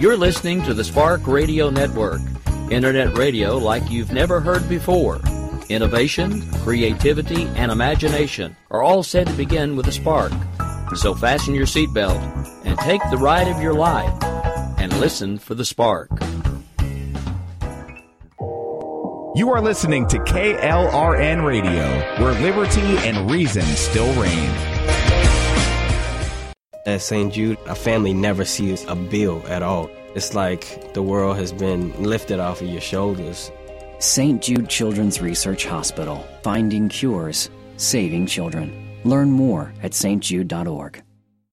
You're listening to the Spark Radio Network, internet radio like you've never heard before. Innovation, creativity, and imagination are all said to begin with a spark. So fasten your seatbelt and take the ride of your life and listen for the spark. You are listening to KLRN Radio, where liberty and reason still reign. At St. Jude, a family never sees a bill at all. It's like the world has been lifted off of your shoulders. St. Jude Children's Research Hospital, finding cures, saving children. Learn more at stjude.org.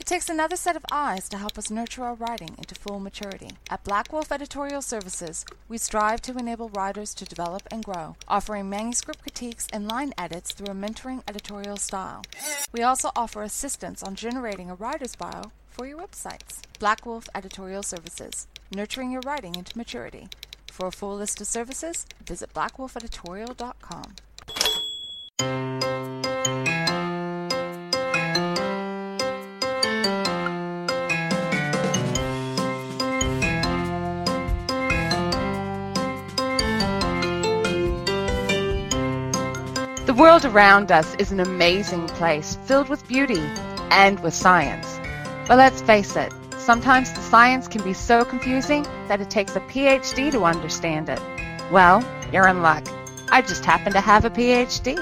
It takes another set of eyes to help us nurture our writing into full maturity. At Black Wolf Editorial Services, we strive to enable writers to develop and grow, offering manuscript critiques and line edits through a mentoring editorial style. We also offer assistance on generating a writer's bio for your websites. Black Wolf Editorial Services, nurturing your writing into maturity. For a full list of services, visit blackwolfeditorial.com. The world around us is an amazing place filled with beauty and with science. But let's face it, sometimes the science can be so confusing that it takes a PhD to understand it. Well, you're in luck. I just happen to have a PhD.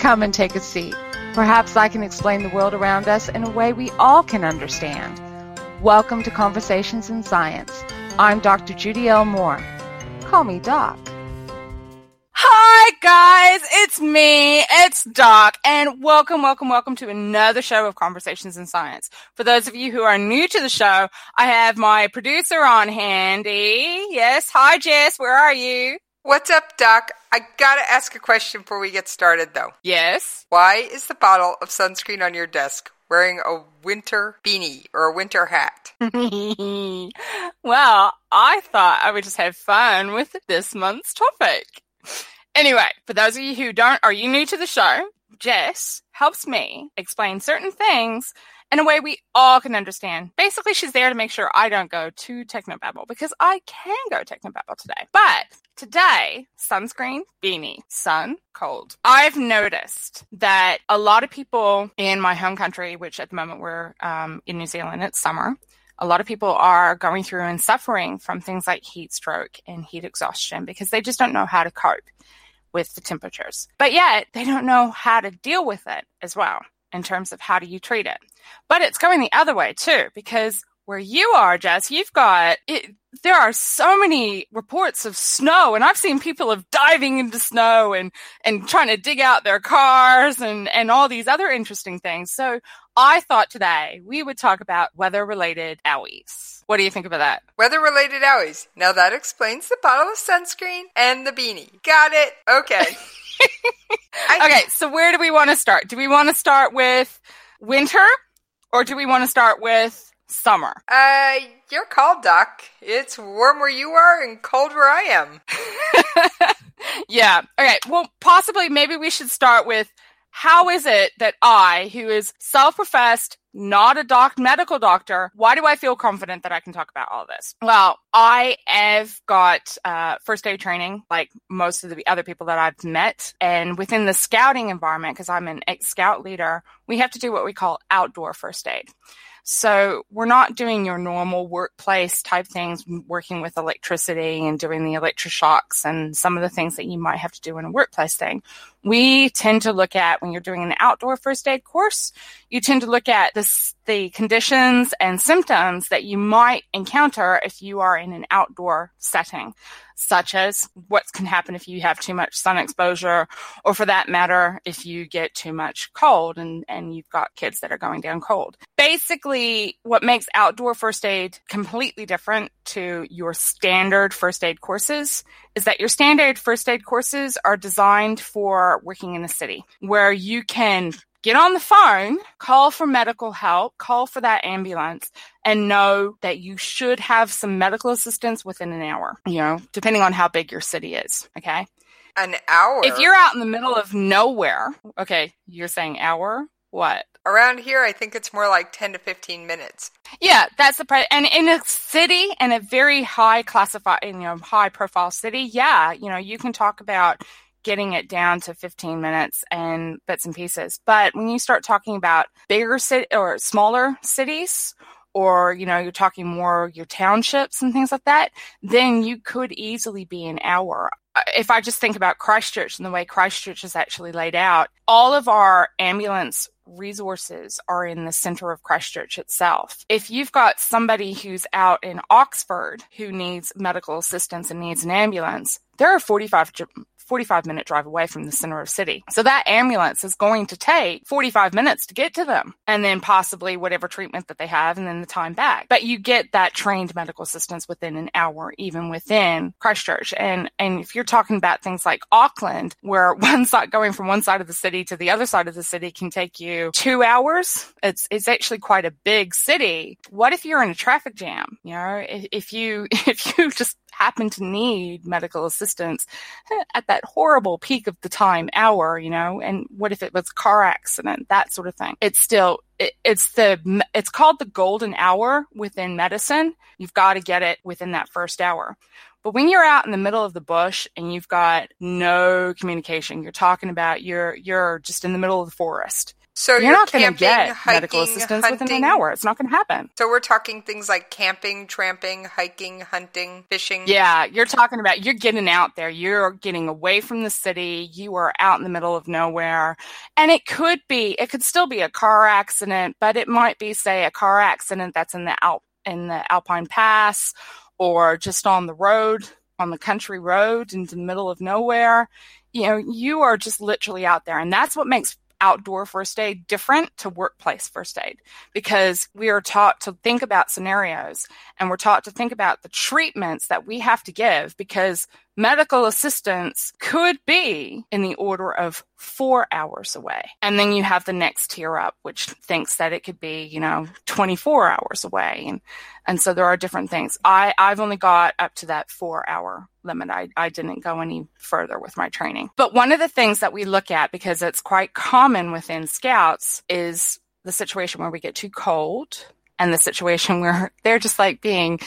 Come and take a seat. Perhaps I can explain the world around us in a way we all can understand. Welcome to Conversations in Science. I'm Dr. Judy L. Moore. Call me Doc. Guys, it's me, it's Doc, and welcome, welcome, welcome to another show of Conversations in Science. For those of you who are new to the show, I have my producer on handy. Yes, hi Jess, where are you? What's up, Doc? I gotta ask a question before we get started, though. Yes. Why is the bottle of sunscreen on your desk wearing a winter beanie or a winter hat? well, I thought I would just have fun with this month's topic. Anyway, for those of you who don't, are you new to the show? Jess helps me explain certain things in a way we all can understand. Basically, she's there to make sure I don't go too technobabble because I can go technobabble today. But today, sunscreen, beanie, sun, cold. I've noticed that a lot of people in my home country, which at the moment we're um, in New Zealand, it's summer. A lot of people are going through and suffering from things like heat stroke and heat exhaustion because they just don't know how to cope with the temperatures. But yet, they don't know how to deal with it as well. in terms of how do you treat it. But it's going the other way too, because where you are, Jess, you've got it, there are so many reports of snow and I've seen people of diving into snow and, and trying to dig out their cars and, and all these other interesting things. So I thought today we would talk about weather related owies. What do you think about that? Weather related owies. Now that explains the bottle of sunscreen and the beanie. Got it. Okay. I, okay. So where do we want to start? Do we want to start with winter or do we want to start with summer? Uh, you're called, Doc. It's warm where you are and cold where I am. yeah. Okay. Well, possibly maybe we should start with how is it that I, who is self-professed, not a doc, medical doctor, why do I feel confident that I can talk about all this? Well, I have got uh, first aid training, like most of the other people that I've met, and within the scouting environment, because I'm an ex-scout leader, we have to do what we call outdoor first aid. So we're not doing your normal workplace type things, working with electricity and doing the electroshocks and some of the things that you might have to do in a workplace thing. We tend to look at when you're doing an outdoor first aid course, you tend to look at this, the conditions and symptoms that you might encounter if you are in an outdoor setting such as what can happen if you have too much sun exposure, or for that matter, if you get too much cold and, and you've got kids that are going down cold. Basically, what makes outdoor first aid completely different to your standard first aid courses is that your standard first aid courses are designed for working in a city where you can get on the phone, call for medical help, call for that ambulance, and know that you should have some medical assistance within an hour, you know, depending on how big your city is. Okay. An hour? If you're out in the middle of nowhere, okay, you're saying hour? What? Around here, I think it's more like 10 to 15 minutes. Yeah, that's the price. And in a city and a very high classified, you know, high profile city, yeah, you know, you can talk about getting it down to 15 minutes and bits and pieces. But when you start talking about bigger city or smaller cities, or you know you're talking more your townships and things like that then you could easily be an hour uh, if i just think about christchurch and the way christchurch is actually laid out all of our ambulance resources are in the center of Christchurch itself. If you've got somebody who's out in Oxford who needs medical assistance and needs an ambulance, there are 45 45 minute drive away from the center of city. So that ambulance is going to take 45 minutes to get to them and then possibly whatever treatment that they have and then the time back. But you get that trained medical assistance within an hour, even within Christchurch. And, and if you're talking about things like Auckland, where one side going from one side of the city to the other side of the city can take you two hours, it's, it's actually quite a big city. What if you're in a traffic jam? You know, if, if you, if you just happen to need medical assistance at that horrible peak of the time hour, you know, and what if it was car accident, that sort of thing. It's still, it, it's the, it's called the golden hour within medicine. You've got to get it within that first hour. But when you're out in the middle of the bush and you've got no communication, you're talking about you're, you're just in the middle of the forest so you're, not going to get hiking, medical assistance hunting. within an hour. It's not going to happen. So we're talking things like camping, tramping, hiking, hunting, fishing. Yeah, you're talking about you're getting out there. You're getting away from the city. You are out in the middle of nowhere, and it could be, it could still be a car accident, but it might be, say, a car accident that's in the Alp in the Alpine Pass, or just on the road, on the country road, into the middle of nowhere. You know, you are just literally out there, and that's what makes outdoor first aid different to workplace first aid because we are taught to think about scenarios and we're taught to think about the treatments that we have to give because medical assistance could be in the order of four hours away. And then you have the next tier up, which thinks that it could be, you know, 24 hours away. And, and so there are different things. I, I've only got up to that four hour limit. I, I didn't go any further with my training. But one of the things that we look at, because it's quite common within scouts, is the situation where we get too cold and the situation where they're just like being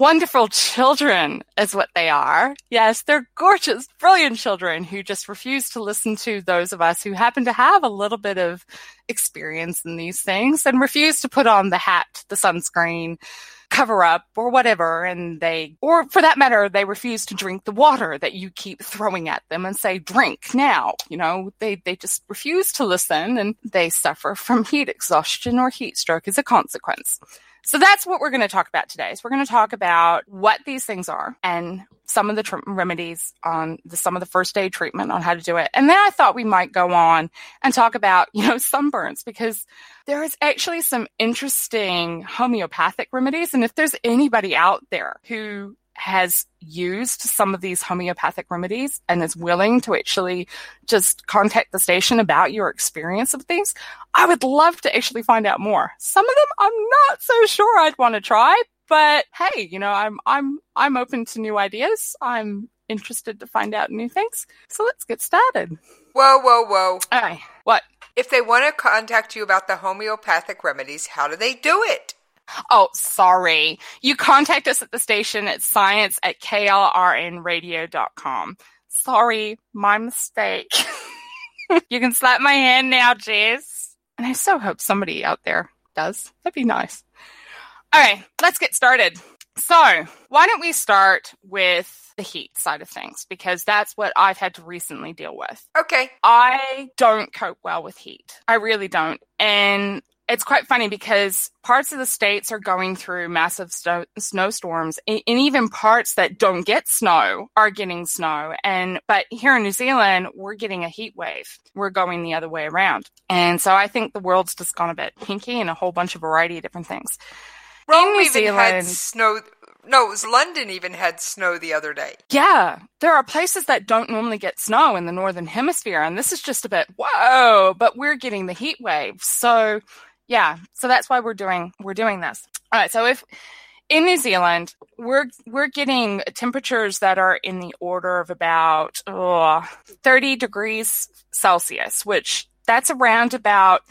wonderful children is what they are. Yes, they're gorgeous, brilliant children who just refuse to listen to those of us who happen to have a little bit of experience in these things and refuse to put on the hat, the sunscreen, cover up or whatever. And they, or for that matter, they refuse to drink the water that you keep throwing at them and say, drink now. You know, they, they just refuse to listen and they suffer from heat exhaustion or heat stroke as a consequence. So that's what we're going to talk about today. So we're going to talk about what these things are and some of the tr- remedies on the, some of the first aid treatment on how to do it. And then I thought we might go on and talk about, you know, sunburns because there is actually some interesting homeopathic remedies. And if there's anybody out there who has used some of these homeopathic remedies and is willing to actually just contact the station about your experience of these, I would love to actually find out more. Some of them I'm not so sure I'd want to try, but hey, you know, I'm I'm I'm open to new ideas. I'm interested to find out new things. So let's get started. Whoa, whoa, whoa. All right. What? If they want to contact you about the homeopathic remedies, how do they do it? Oh, sorry. You contact us at the station at science at klrnradio.com. Sorry, my mistake. you can slap my hand now, Jess. And I so hope somebody out there does. That'd be nice. All right, let's get started. So, why don't we start with the heat side of things? Because that's what I've had to recently deal with. Okay. I don't cope well with heat. I really don't. And it's quite funny because parts of the states are going through massive snow, snowstorms and, and even parts that don't get snow are getting snow and but here in new zealand we're getting a heat wave we're going the other way around and so i think the world's just gone a bit pinky and a whole bunch of variety of different things Rome in New even Zealand, had snow. No, it was London even had snow the other day. Yeah, there are places that don't normally get snow in the northern hemisphere, and this is just a bit whoa. But we're getting the heat wave, so yeah, so that's why we're doing we're doing this. All right, so if in New Zealand we're we're getting temperatures that are in the order of about oh, 30 degrees Celsius, which that's around about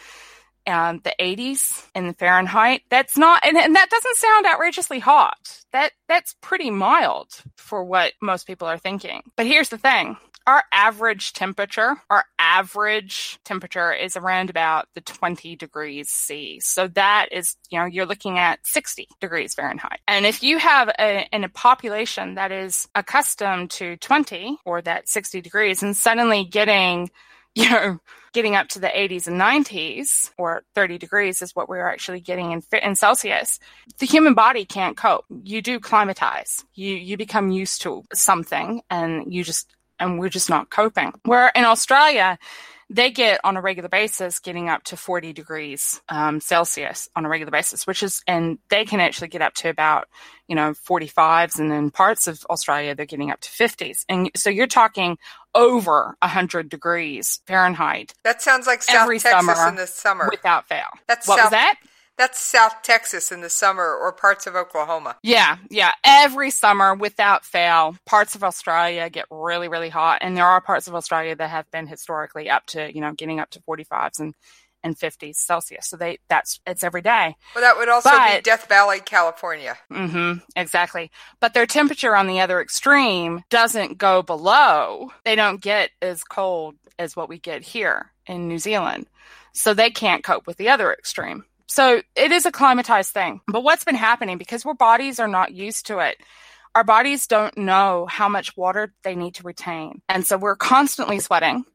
um, the 80s in Fahrenheit. That's not, and, and that doesn't sound outrageously hot. That that's pretty mild for what most people are thinking. But here's the thing: our average temperature, our average temperature is around about the 20 degrees C. So that is, you know, you're looking at 60 degrees Fahrenheit. And if you have a, in a population that is accustomed to 20 or that 60 degrees and suddenly getting you know, getting up to the 80s and 90s or 30 degrees is what we're actually getting in, in Celsius. The human body can't cope. You do climatize. You, you become used to something and you just, and we're just not coping. Where in Australia, they get on a regular basis getting up to 40 degrees um, Celsius on a regular basis, which is, and they can actually get up to about, you know, 45s. And in parts of Australia, they're getting up to 50s. And so you're talking over 100 degrees Fahrenheit. That sounds like South every Texas summer in the summer. without fail. That's what South, was that? That's South Texas in the summer or parts of Oklahoma. Yeah, yeah. Every summer, without fail, parts of Australia get really, really hot, and there are parts of Australia that have been historically up to, you know, getting up to 45s and and 50s Celsius. So they that's it's every day. Well, that would also But- be Death Valley, California. Mm-hmm, exactly. But their temperature on the other extreme doesn't go below. They don't get as cold as what we get here in New Zealand. So they can't cope with the other extreme. So it is a climatized thing. But what's been happening because our bodies are not used to it. Our bodies don't know how much water they need to retain. And so we're constantly sweating.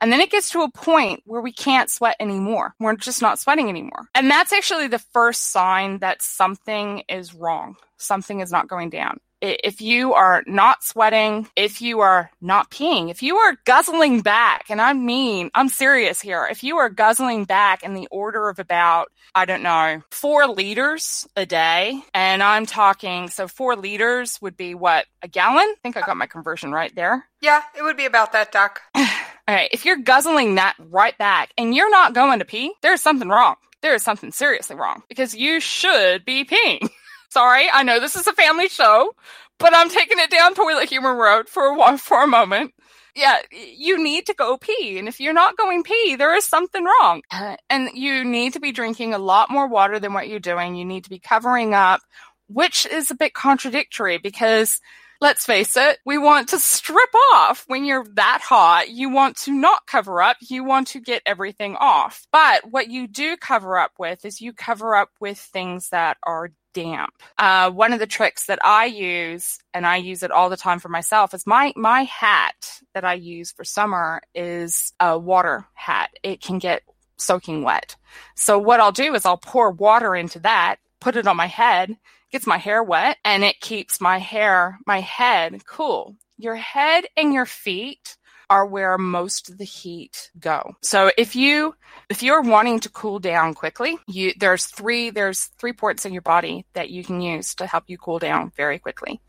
And then it gets to a point where we can't sweat anymore. We're just not sweating anymore. And that's actually the first sign that something is wrong. Something is not going down. If you are not sweating, if you are not peeing, if you are guzzling back, and I mean, I'm serious here, if you are guzzling back in the order of about, I don't know, four liters a day, and I'm talking, so four liters would be what, a gallon? I think I got my conversion right there. Yeah, it would be about that, Doc. All right, if you're guzzling that right back and you're not going to pee, there's something wrong. There is something seriously wrong because you should be peeing. Sorry, I know this is a family show, but I'm taking it down toilet humor road for a while, for a moment. Yeah, you need to go pee, and if you're not going pee, there is something wrong. Uh, and you need to be drinking a lot more water than what you're doing. You need to be covering up, which is a bit contradictory because let's face it, we want to strip off when you're that hot. You want to not cover up. You want to get everything off. But what you do cover up with is you cover up with things that are damp. Uh, one of the tricks that I use, and I use it all the time for myself, is my my hat that I use for summer is a water hat. It can get soaking wet. So what I'll do is I'll pour water into that, put it on my head, gets my hair wet, and it keeps my hair, my head cool. Your head and your feet are where most of the heat go. So if you if you're wanting to cool down quickly, you there's three there's three ports in your body that you can use to help you cool down very quickly.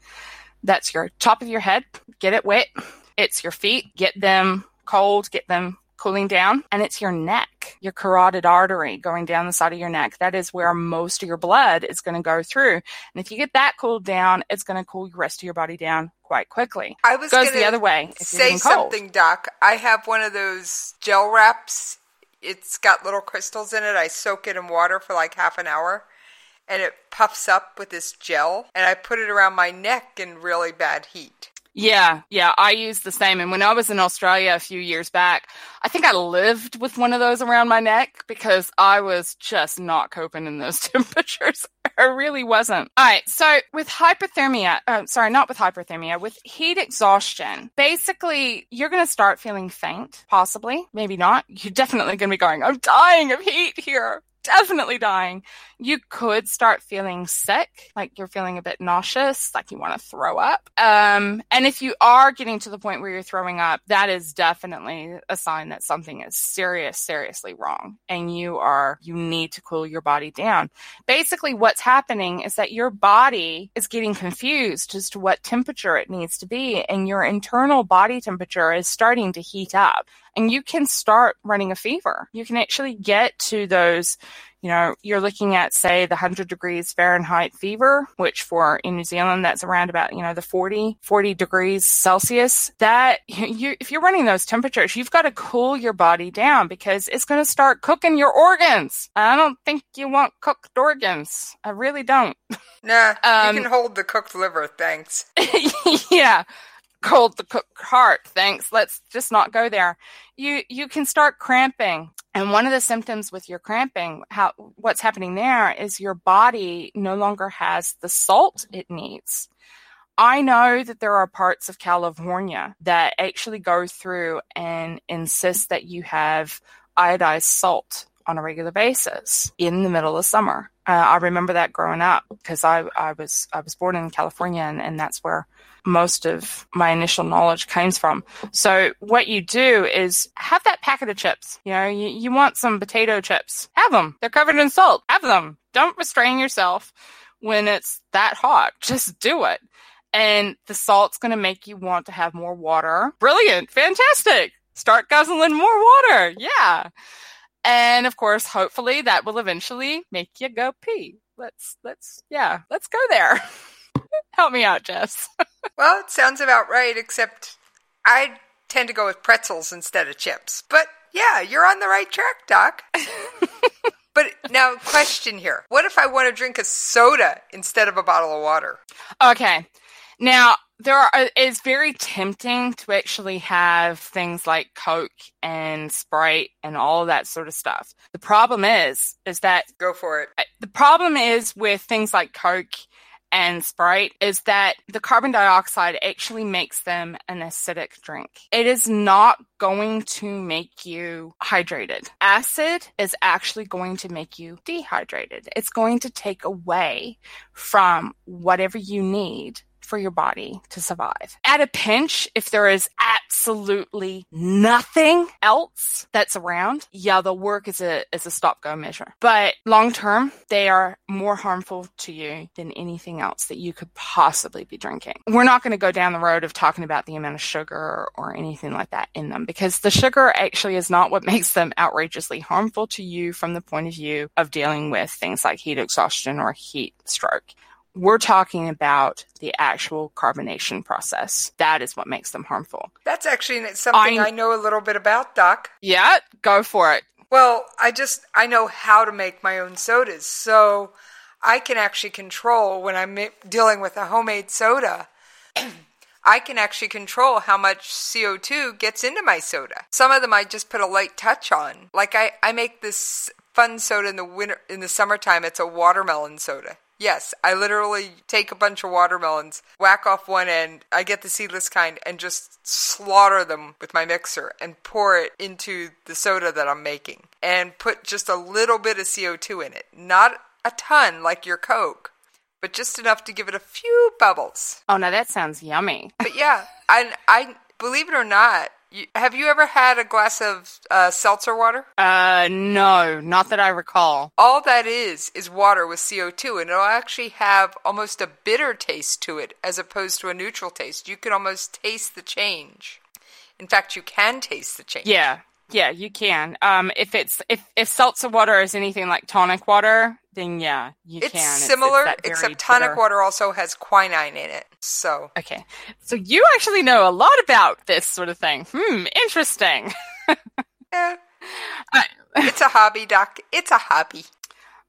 That's your top of your head, get it wet. It's your feet, get them cold, get them cooling down, and it's your neck, your carotid artery going down the side of your neck. That is where most of your blood is going to go through. And if you get that cooled down, it's going to cool the rest of your body down quite quickly. I was goes the other way. say something, Doc. I have one of those gel wraps. It's got little crystals in it. I soak it in water for like half an hour and it puffs up with this gel and I put it around my neck in really bad heat. Yeah, yeah, I use the same. And when I was in Australia a few years back, I think I lived with one of those around my neck because I was just not coping in those temperatures. I really wasn't. All right, so with hypothermia, uh, sorry, not with hypothermia, with heat exhaustion, basically you're going to start feeling faint, possibly, maybe not. You're definitely going to be going, I'm dying of heat here definitely dying. You could start feeling sick, like you're feeling a bit nauseous, like you want to throw up. Um, and if you are getting to the point where you're throwing up, that is definitely a sign that something is serious, seriously wrong. And you are, you need to cool your body down. Basically, what's happening is that your body is getting confused as to what temperature it needs to be. And your internal body temperature is starting to heat up and you can start running a fever. You can actually get to those, you know, you're looking at, say, the 100 degrees Fahrenheit fever, which for in New Zealand, that's around about, you know, the 40, 40 degrees Celsius. That you, if you're running those temperatures, you've got to cool your body down because it's going to start cooking your organs. I don't think you want cooked organs. I really don't. Nah, um, you can hold the cooked liver, thanks. yeah cold the cooked heart. Thanks. Let's just not go there. You you can start cramping. And one of the symptoms with your cramping, how what's happening there is your body no longer has the salt it needs. I know that there are parts of California that actually go through and insist that you have iodized salt on a regular basis in the middle of summer. Uh, I remember that growing up because I, I was I was born in California and, and that's where most of my initial knowledge comes from. So what you do is have that packet of chips. You know, you, you want some potato chips. Have them. They're covered in salt. Have them. Don't restrain yourself when it's that hot. Just do it. And the salt's going to make you want to have more water. Brilliant. Fantastic. Start guzzling more water. Yeah. And of course, hopefully that will eventually make you go pee. Let's, let's, yeah, let's go there. Help me out, Jess. well, it sounds about right, except I tend to go with pretzels instead of chips. But yeah, you're on the right track, Doc. but now, question here. What if I want to drink a soda instead of a bottle of water? Okay. Now, there are, uh, it's very tempting to actually have things like Coke and Sprite and all that sort of stuff. The problem is, is that. Go for it. The problem is with things like Coke and Sprite is that the carbon dioxide actually makes them an acidic drink. It is not going to make you hydrated. Acid is actually going to make you dehydrated. It's going to take away from whatever you need for your body to survive. At a pinch, if there is absolutely nothing else that's around, yeah, they'll work is a as a stop go measure. But long term, they are more harmful to you than anything else that you could possibly be drinking. We're not going to go down the road of talking about the amount of sugar or anything like that in them because the sugar actually is not what makes them outrageously harmful to you from the point of view of dealing with things like heat exhaustion or heat stroke we're talking about the actual carbonation process. That is what makes them harmful. That's actually something I, I know a little bit about, Doc. Yeah, go for it. Well, I just I know how to make my own sodas, so I can actually control when I'm dealing with a homemade soda. I can actually control how much CO2 gets into my soda. Some of them I just put a light touch on. Like I, I make this fun soda in the winter in the summertime. It's a watermelon soda Yes, I literally take a bunch of watermelons, whack off one end, I get the seedless kind, and just slaughter them with my mixer and pour it into the soda that I'm making. And put just a little bit of CO2 in it. Not a ton like your Coke, but just enough to give it a few bubbles. Oh, now that sounds yummy. But yeah, I, I believe it or not, you, have you ever had a glass of uh, seltzer water? Uh, no, not that I recall. All that is is water with CO2, and it'll actually have almost a bitter taste to it as opposed to a neutral taste. You can almost taste the change. In fact, you can taste the change. Yeah, yeah, you can. Um, if it's if if seltzer water is anything like tonic water, then yeah, you it's can. Similar, it's, it's except tonic bitter. water also has quinine in it. So okay, so you actually know a lot about this sort of thing. Hmm, interesting. yeah, it's a hobby, Doc. It's a hobby.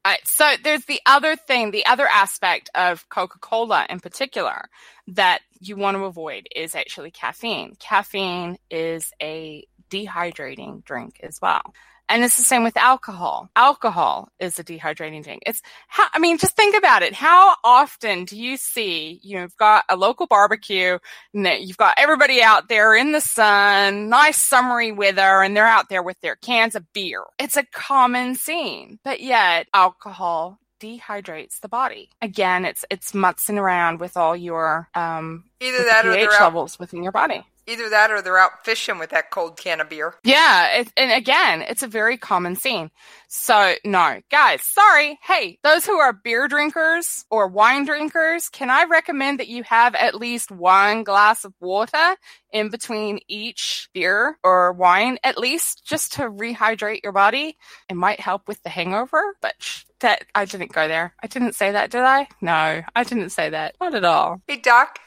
All right, so there's the other thing, the other aspect of Coca Cola in particular that you want to avoid is actually caffeine. Caffeine is a dehydrating drink as well. And it's the same with alcohol. Alcohol is a dehydrating drink. It's how, I mean, just think about it. How often do you see, you've got a local barbecue and that you've got everybody out there in the sun, nice summery weather, and they're out there with their cans of beer. It's a common scene, but yet alcohol dehydrates the body. Again, it's, it's mutzing around with all your, um, Either that or pH out- levels within your body. Either that or they're out fishing with that cold can of beer. Yeah, it, and again, it's a very common scene. So, no, guys, sorry. Hey, those who are beer drinkers or wine drinkers, can I recommend that you have at least one glass of water in between each beer or wine, at least just to rehydrate your body? It might help with the hangover, but sh- that I didn't go there. I didn't say that, did I? No, I didn't say that. Not at all. Hey, Doc,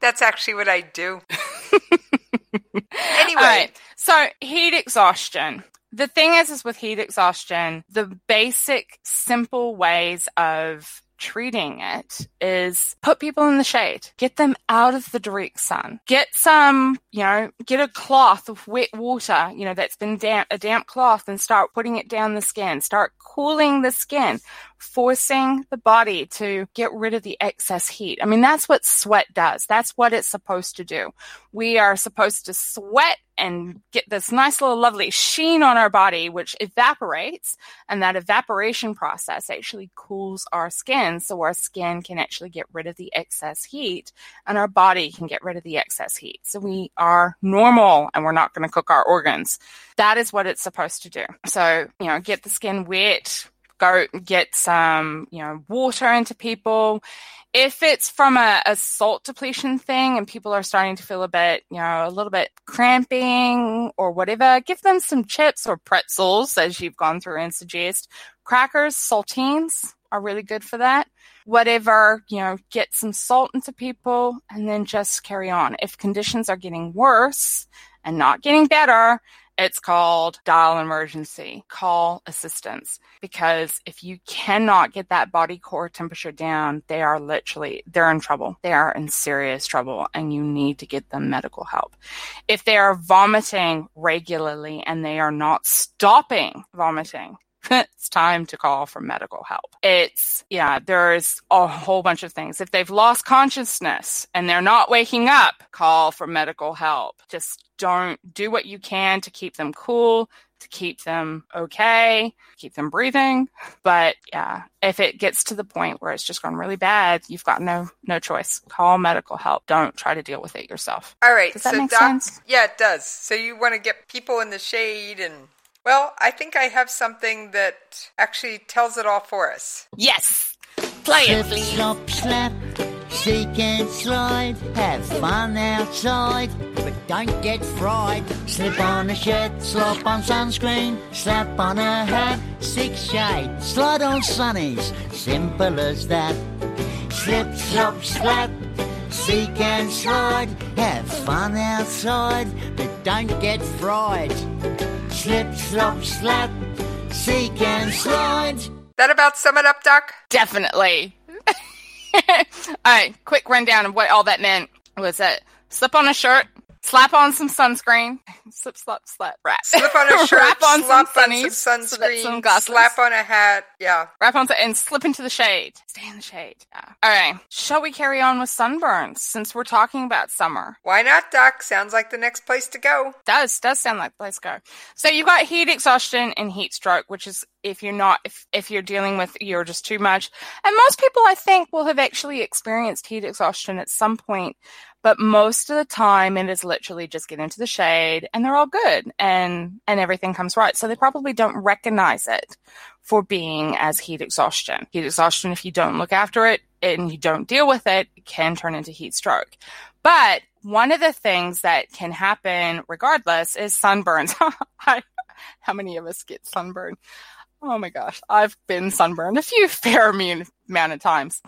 that's actually what I do. anyway, right. So heat exhaustion. The thing is, is with heat exhaustion, the basic, simple ways of treating it is put people in the shade, get them out of the direct sun, get some, you know, get a cloth of wet water, you know, that's been damp, a damp cloth and start putting it down the skin, start cooling the skin, forcing the body to get rid of the excess heat. I mean, that's what sweat does. That's what it's supposed to do. We are supposed to sweat and get this nice little lovely sheen on our body, which evaporates. And that evaporation process actually cools our skin. So our skin can actually get rid of the excess heat and our body can get rid of the excess heat. So we are normal and we're not going to cook our organs. That is what it's supposed to do. So, you know, get the skin wet, go get some, you know, water into people. If it's from a, a, salt depletion thing and people are starting to feel a bit, you know, a little bit cramping or whatever, give them some chips or pretzels as you've gone through and suggest. Crackers, saltines are really good for that. Whatever, you know, get some salt into people and then just carry on. If conditions are getting worse and not getting better, it's called dial emergency, call assistance. Because if you cannot get that body core temperature down, they are literally, they're in trouble. They are in serious trouble and you need to get them medical help. If they are vomiting regularly and they are not stopping vomiting, it's time to call for medical help. It's, yeah, there's a whole bunch of things. If they've lost consciousness and they're not waking up, call for medical help. Just don't do what you can to keep them cool, to keep them okay, keep them breathing. But yeah, if it gets to the point where it's just gone really bad, you've got no no choice. Call medical help. Don't try to deal with it yourself. All right. Does that so make doc, sense? Yeah, it does. So you want to get people in the shade and well, I think I have something that actually tells it all for us. Yes. Play it, Slip, please. slop, slap, seek and slide. Have fun outside, but don't get fried. Slip on a shirt, slop on sunscreen, slap on a hat, six shade, slide on sunnies. Simple as that. Slip, slop, slap, seek and slide. Have fun outside, but don't get fried. Slip, slop, slap, seek and slide. That about sum it up, Doc? Definitely. all right, quick rundown of what all that meant was that slip on a shirt, Slap on some sunscreen. Slip, slap, slap. Wrap. Slip on a shirt, Wrap on slap some on sunnies. some slip sunscreen, some glasses. slap on a hat. Yeah. Wrap on and slip into the shade. Stay in the shade. Yeah. All right. Shall we carry on with sunburns since we're talking about summer? Why not, Doc? Sounds like the next place to go. Does does sound like place to go. So you've got heat exhaustion and heat stroke, which is if you're not if if you're dealing with you're just too much. And most people I think will have actually experienced heat exhaustion at some point. But most of the time it is literally just get into the shade and they're all good and and everything comes right. So they probably don't recognize it for being as heat exhaustion. Heat exhaustion, if you don't look after it and you don't deal with it, it can turn into heat stroke. But one of the things that can happen regardless is sunburns. How many of us get sunburned? Oh my gosh, I've been sunburned a few fair amount of times.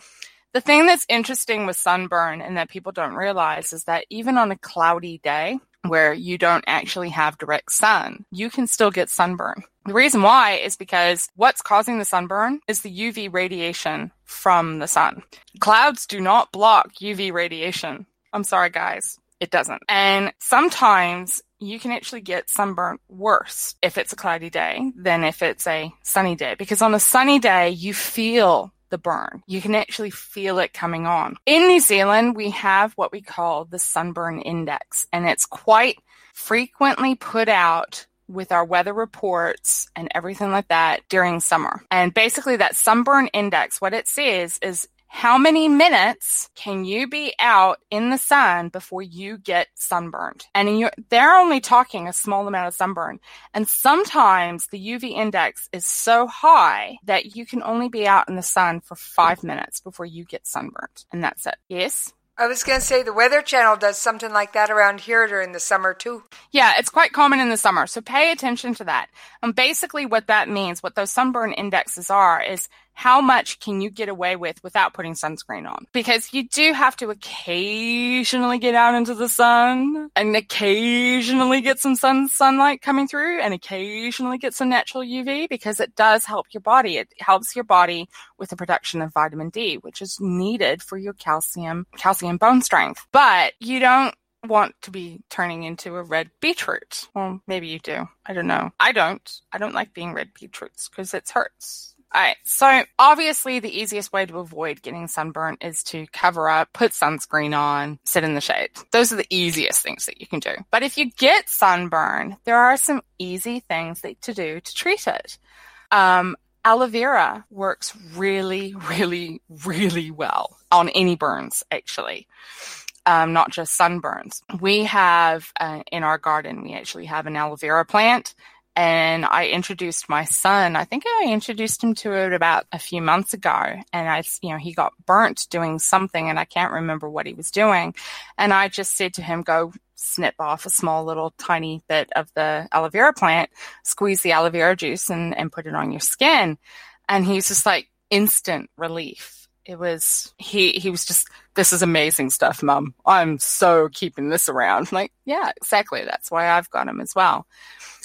The thing that's interesting with sunburn and that people don't realize is that even on a cloudy day where you don't actually have direct sun, you can still get sunburn. The reason why is because what's causing the sunburn is the UV radiation from the sun. Clouds do not block UV radiation. I'm sorry, guys. It doesn't. And sometimes you can actually get sunburn worse if it's a cloudy day than if it's a sunny day. Because on a sunny day, you feel the burn. You can actually feel it coming on. In New Zealand, we have what we call the sunburn index, and it's quite frequently put out with our weather reports and everything like that during summer. And basically that sunburn index, what it says is how many minutes can you be out in the sun before you get sunburned? And you're, they're only talking a small amount of sunburn. And sometimes the UV index is so high that you can only be out in the sun for five minutes before you get sunburned. And that's it. Yes? I was going to say the Weather Channel does something like that around here during the summer too. Yeah, it's quite common in the summer. So pay attention to that. And basically what that means, what those sunburn indexes are is how much can you get away with without putting sunscreen on? Because you do have to occasionally get out into the sun and occasionally get some sun sunlight coming through and occasionally get some natural UV because it does help your body. It helps your body with the production of vitamin D, which is needed for your calcium, calcium bone strength. But you don't want to be turning into a red beetroot. Well, maybe you do. I don't know. I don't. I don't like being red beetroots because it hurts. Alright, so obviously the easiest way to avoid getting sunburnt is to cover up, put sunscreen on, sit in the shade. Those are the easiest things that you can do. But if you get sunburn, there are some easy things that, to do to treat it. Um, aloe vera works really, really, really well on any burns, actually. Um, not just sunburns. We have uh, in our garden, we actually have an aloe vera plant and I introduced my son. I think I introduced him to it about a few months ago, and I, you know, he got burnt doing something, and I can't remember what he was doing. And I just said to him, "Go snip off a small little tiny bit of the aloe vera plant, squeeze the aloe vera juice, and and put it on your skin." And he's just like instant relief. It was he he was just this is amazing stuff, mum. I'm so keeping this around. like, yeah, exactly. That's why I've got him as well.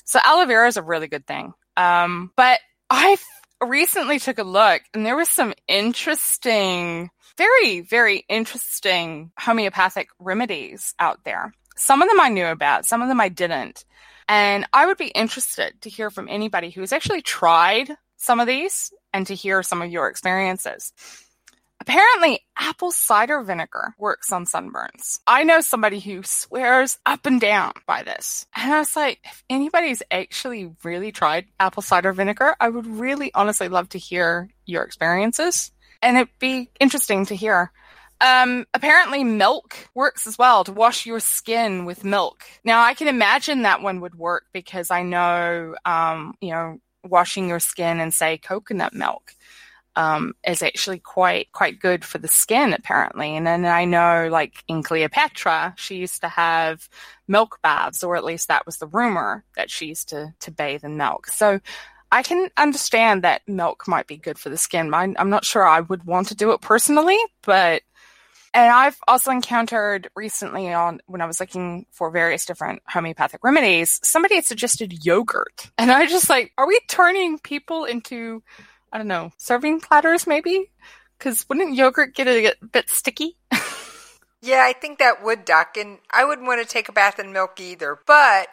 So aloe vera is a really good thing. Um, but I recently took a look and there was some interesting, very, very interesting homeopathic remedies out there. Some of them I knew about, some of them I didn't. And I would be interested to hear from anybody who's actually tried some of these and to hear some of your experiences. Apparently, apple cider vinegar works on sunburns. I know somebody who swears up and down by this. And I was like, if anybody's actually really tried apple cider vinegar, I would really honestly love to hear your experiences. And it'd be interesting to hear. Um, apparently milk works as well to wash your skin with milk. Now I can imagine that one would work because I know, um, you know, washing your skin in say coconut milk um, is actually quite quite good for the skin apparently. And then I know like in Cleopatra, she used to have milk baths, or at least that was the rumor that she used to to bathe in milk. So I can understand that milk might be good for the skin. I'm, I'm not sure I would want to do it personally, but and I've also encountered recently on when I was looking for various different homeopathic remedies, somebody had suggested yogurt. And I just like, are we turning people into I don't know, serving platters maybe? Because wouldn't yogurt get a, a bit sticky? Yeah, I think that would, Doc, and I wouldn't want to take a bath in milk either. But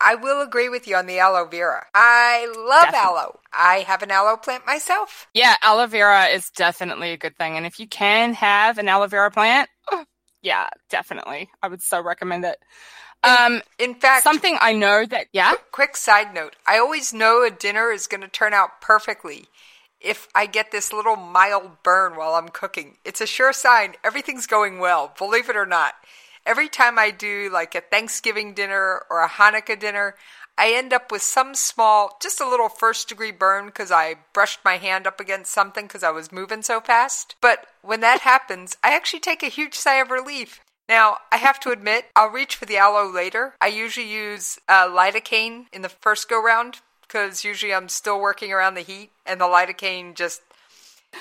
I will agree with you on the aloe vera. I love Definitely. aloe. I have an aloe plant myself. Yeah, aloe vera is definitely a good thing. And if you can have an aloe vera plant, oh, yeah, definitely. I would so recommend it. Um, in fact, something I know that, yeah. Quick side note I always know a dinner is going to turn out perfectly if I get this little mild burn while I'm cooking. It's a sure sign everything's going well, believe it or not. Every time I do like a Thanksgiving dinner or a Hanukkah dinner, I end up with some small, just a little first degree burn because I brushed my hand up against something because I was moving so fast. But when that happens, I actually take a huge sigh of relief. Now, I have to admit, I'll reach for the aloe later. I usually use uh, lidocaine in the first go round because usually I'm still working around the heat, and the lidocaine just,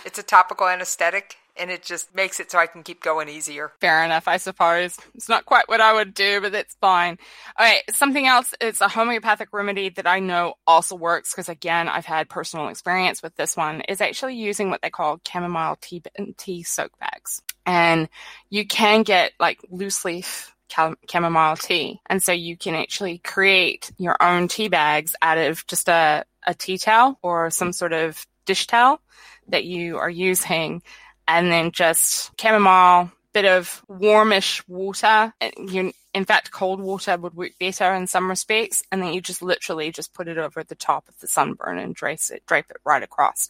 it's a topical anesthetic and it just makes it so I can keep going easier. Fair enough, I suppose. It's not quite what I would do, but it's fine. All right, something else. It's a homeopathic remedy that I know also works because again, I've had personal experience with this one. Is actually using what they call chamomile tea tea soak bags, and you can get like loose leaf chamomile tea. And so you can actually create your own tea bags out of just a, a tea towel or some sort of dish towel that you are using and then just chamomile, bit of warmish water. You, in fact, cold water would work better in some respects. And then you just literally just put it over the top of the sunburn and drape it, drape it right across.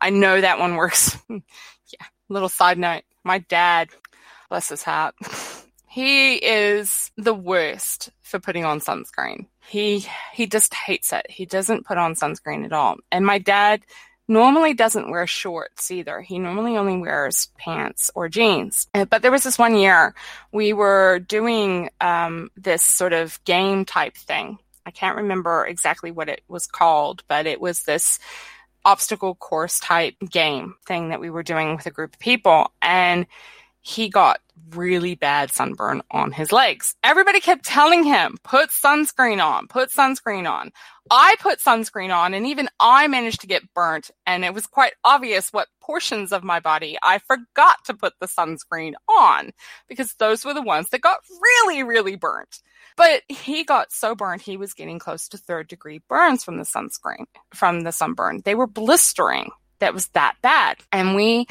I know that one works. yeah. Little side note. My dad, bless his heart. He is the worst for putting on sunscreen. He he just hates it. He doesn't put on sunscreen at all. And my dad normally doesn't wear shorts either. He normally only wears pants or jeans. Uh, but there was this one year we were doing um, this sort of game type thing. I can't remember exactly what it was called, but it was this obstacle course type game thing that we were doing with a group of people. And he got really bad sunburn on his legs. Everybody kept telling him, put sunscreen on, put sunscreen on. I put sunscreen on and even I managed to get burnt and it was quite obvious what portions of my body I forgot to put the sunscreen on because those were the ones that got really, really burnt. But he got so burnt, he was getting close to third degree burns from the sunscreen, from the sunburn. They were blistering. That was that bad. And we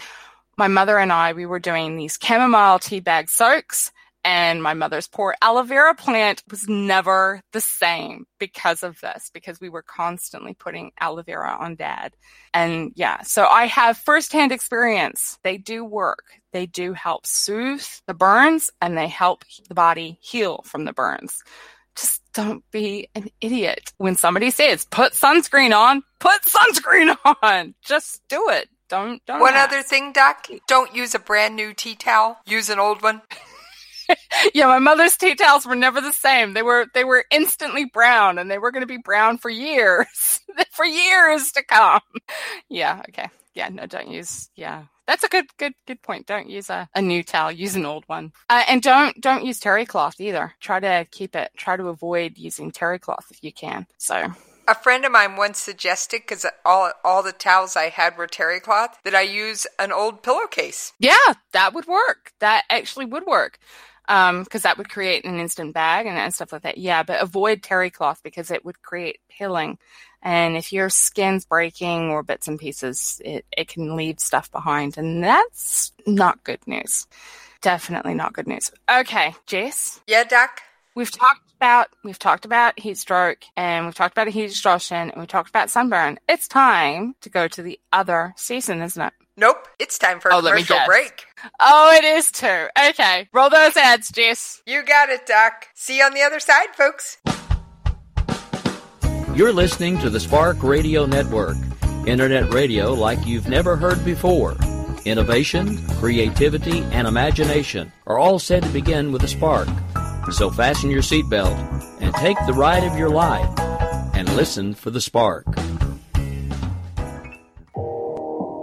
my mother and I, we were doing these chamomile tea bag soaks and my mother's poor aloe vera plant was never the same because of this, because we were constantly putting aloe vera on dad. And yeah, so I have firsthand experience. They do work. They do help soothe the burns and they help the body heal from the burns. Just don't be an idiot. When somebody says, put sunscreen on, put sunscreen on. Just do it. Don't don't. One ask. other thing, Doc. Don't use a brand new tea towel. Use an old one. yeah, my mother's tea towels were never the same. They were they were instantly brown, and they were going to be brown for years, for years to come. Yeah. Okay. Yeah. No, don't use. Yeah. That's a good, good, good point. Don't use a, a new towel. Use an old one, uh, and don't don't use terry cloth either. Try to keep it. Try to avoid using terry cloth if you can. So a friend of mine once suggested, because all all the towels I had were terry cloth, that I use an old pillowcase. Yeah, that would work. That actually would work. Um, because that would create an instant bag and, and stuff like that. Yeah, but avoid terry cloth because it would create pilling. And if your skin's breaking or bits and pieces, it, it can leave stuff behind. And that's not good news. Definitely not good news. Okay, Jess. Yeah, Doc. We've talked about we've talked about heat stroke and we've talked about heat exhaustion and we talked about sunburn. It's time to go to the other season, isn't it? Nope. It's time for a Oh, let me commercial break. Oh, it is too. Okay, roll those ads, Jess. You got it, Doc. See you on the other side, folks. You're listening to the Spark Radio Network, internet radio like you've never heard before. Innovation, creativity, and imagination are all said to begin with a spark. So fasten your seatbelt and take the ride of your life and listen for the spark.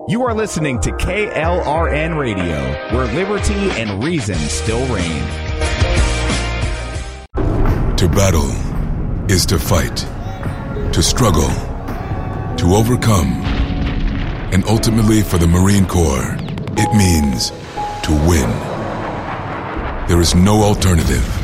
You are listening to KLRN Radio, where liberty and reason still reign. To battle is to fight, to struggle, to overcome. And ultimately, for the Marine Corps, it means to win. there is no alternative.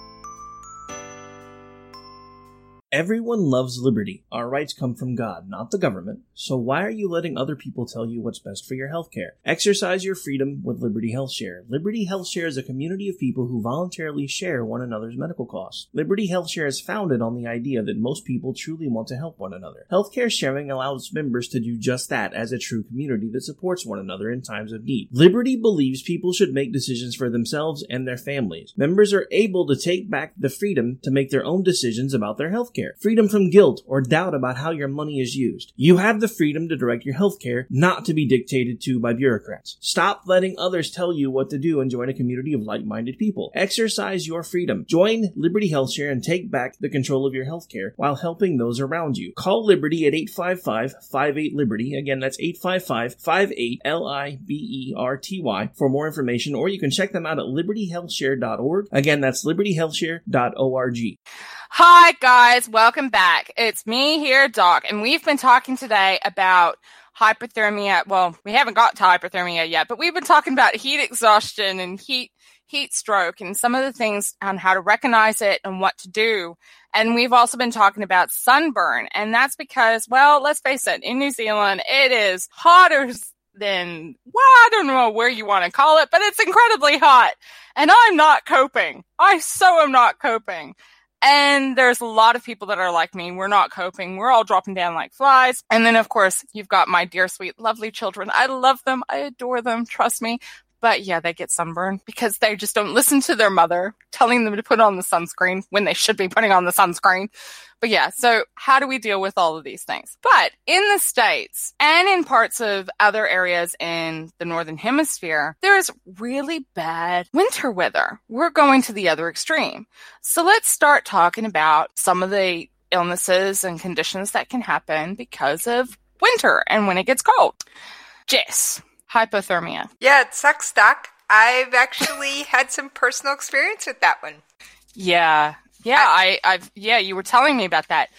Everyone loves liberty. Our rights come from God, not the government. So why are you letting other people tell you what's best for your healthcare? Exercise your freedom with Liberty Health Share. Liberty Health Share is a community of people who voluntarily share one another's medical costs. Liberty Health Share is founded on the idea that most people truly want to help one another. Healthcare sharing allows members to do just that as a true community that supports one another in times of need. Liberty believes people should make decisions for themselves and their families. Members are able to take back the freedom to make their own decisions about their healthcare freedom from guilt or doubt about how your money is used. You have the freedom to direct your healthcare, not to be dictated to by bureaucrats. Stop letting others tell you what to do and join a community of like-minded people. Exercise your freedom. Join Liberty Health Share and take back the control of your healthcare while helping those around you. Call Liberty at 855-58-LIBERTY. Again, that's 855-58-L-I-B-E-R-T-Y for more information, or you can check them out at libertyhealthshare.org. Again, that's libertyhealthshare.org. Hi, guys. Welcome back. It's me here, Doc, and we've been talking today about hypothermia. Well, we haven't got to hypothermia yet, but we've been talking about heat exhaustion and heat heat stroke and some of the things on how to recognize it and what to do. And we've also been talking about sunburn. And that's because, well, let's face it, in New Zealand, it is hotter than, well, I don't know where you want to call it, but it's incredibly hot. And I'm not coping. I so am not coping. And there's a lot of people that are like me. We're not coping. We're all dropping down like flies. And then, of course, you've got my dear, sweet, lovely children. I love them. I adore them. Trust me. But yeah, they get sunburned because they just don't listen to their mother telling them to put on the sunscreen when they should be putting on the sunscreen. But yeah, so how do we deal with all of these things? But in the States and in parts of other areas in the Northern Hemisphere, there's really bad winter weather. We're going to the other extreme. So let's start talking about some of the illnesses and conditions that can happen because of winter and when it gets cold. Jess, hypothermia. Yeah, it sucks, Doc. I've actually had some personal experience with that one. Yeah. Yeah, I, I've yeah, you were telling me about that.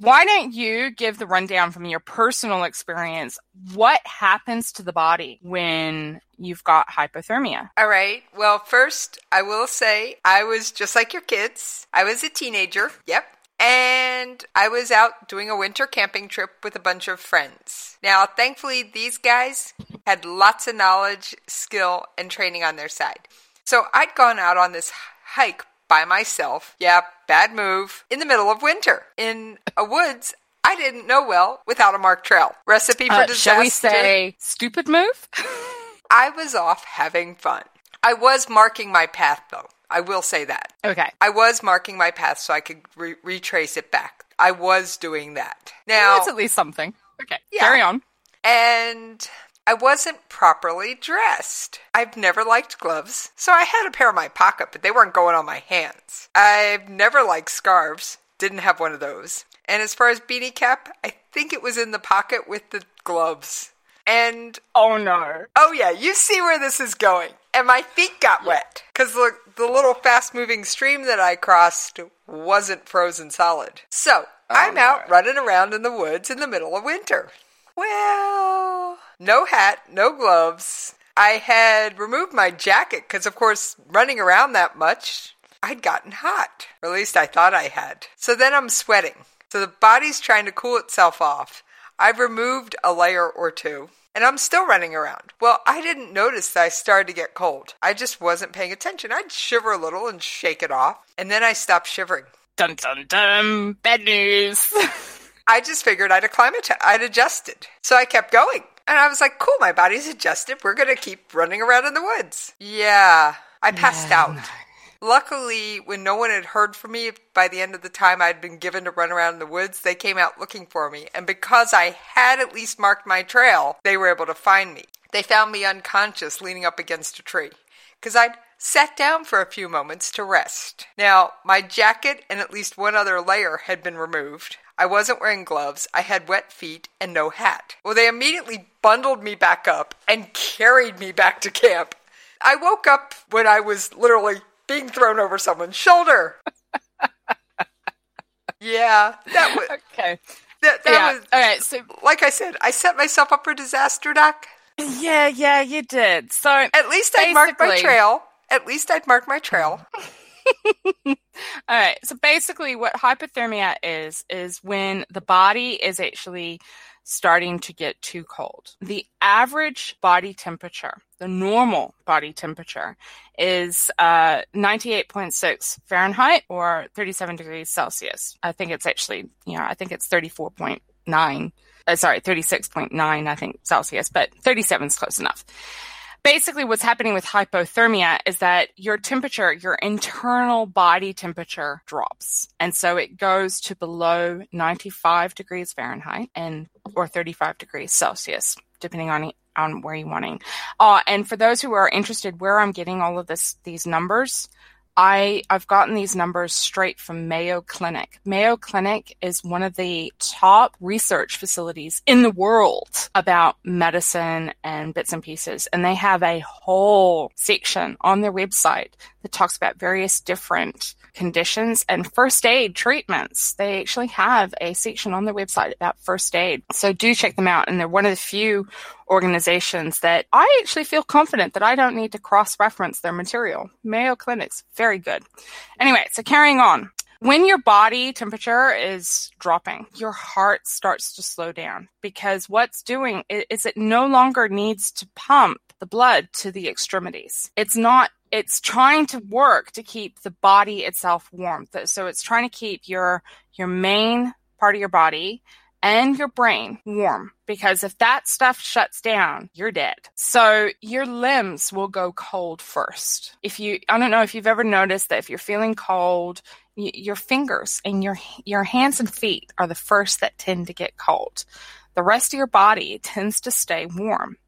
Why don't you give the rundown from your personal experience? What happens to the body when you've got hypothermia? All right. Well, first, I will say I was just like your kids. I was a teenager. Yep. And I was out doing a winter camping trip with a bunch of friends. Now, thankfully, these guys had lots of knowledge, skill, and training on their side. So I'd gone out on this hike by myself. Yeah, bad move. In the middle of winter in a woods I didn't know well without a marked trail. Recipe for Uh, disaster. shall we say stupid move? I was off having fun. I was marking my path though. I will say that. Okay. I was marking my path so I could re- retrace it back. I was doing that. Now, That's at least something. Okay. Carry on. and I wasn't properly dressed. I've never liked gloves, so I had a pair in my pocket, but they weren't going on my hands. I've never liked scarves, didn't have one of those. And as far as beanie cap, I think it was in the pocket with the gloves. And oh no. Oh yeah, you see where this is going. And my feet got wet because the, the little fast moving stream that I crossed wasn't frozen solid. So oh, I'm out running around in the woods in the middle of winter. Well, no hat, no gloves. I had removed my jacket because, of course, running around that much, I'd gotten hot, or at least I thought I had. So then I'm sweating. So the body's trying to cool itself off. I've removed a layer or two, and I'm still running around. Well, I didn't notice that I started to get cold. I just wasn't paying attention. I'd shiver a little and shake it off, and then I stopped shivering. Dun dun dun. Bad news. I just figured I'd acclimatize, I'd adjusted. So I kept going. And I was like, cool, my body's adjusted. We're going to keep running around in the woods. Yeah, I passed out. Luckily, when no one had heard from me by the end of the time I'd been given to run around in the woods, they came out looking for me. And because I had at least marked my trail, they were able to find me. They found me unconscious leaning up against a tree because I'd sat down for a few moments to rest. Now, my jacket and at least one other layer had been removed. I wasn't wearing gloves, I had wet feet, and no hat. Well, they immediately bundled me back up and carried me back to camp. I woke up when I was literally being thrown over someone's shoulder. yeah, that was okay. That, that Yeah, was all right. So, like I said, I set myself up for disaster, Doc. yeah, yeah, you did. So At least I'd marked my trail. At least I'd marked my trail. All right. So basically, what hypothermia is, is when the body is actually starting to get too cold. The average body temperature, the normal body temperature, is uh, 98.6 Fahrenheit or 37 degrees Celsius. I think it's actually, you know, I think it's 34.9. Uh, sorry, 36.9, I think Celsius, but 37 is close enough basically what's happening with hypothermia is that your temperature, your internal body temperature drops. And so it goes to below 95 degrees Fahrenheit and or 35 degrees Celsius, depending on on where you're wanting. Uh, and for those who are interested where I'm getting all of this these numbers, I I've gotten these numbers straight from Mayo Clinic. Mayo Clinic is one of the top research facilities in the world about medicine and bits and pieces, and they have a whole section on their website that talks about various different conditions and first aid treatments. They actually have a section on their website about first aid. So do check them out. And they're one of the few organizations that I actually feel confident that I don't need to cross reference their material. Mayo Clinic's very good. Anyway, so carrying on. When your body temperature is dropping, your heart starts to slow down because what's doing is it no longer needs to pump the blood to the extremities. It's not it's trying to work to keep the body itself warm. So it's trying to keep your your main part of your body and your brain warm because if that stuff shuts down, you're dead. So your limbs will go cold first. If you, I don't know if you've ever noticed that if you're feeling cold, y- your fingers and your your hands and feet are the first that tend to get cold. The rest of your body tends to stay warm.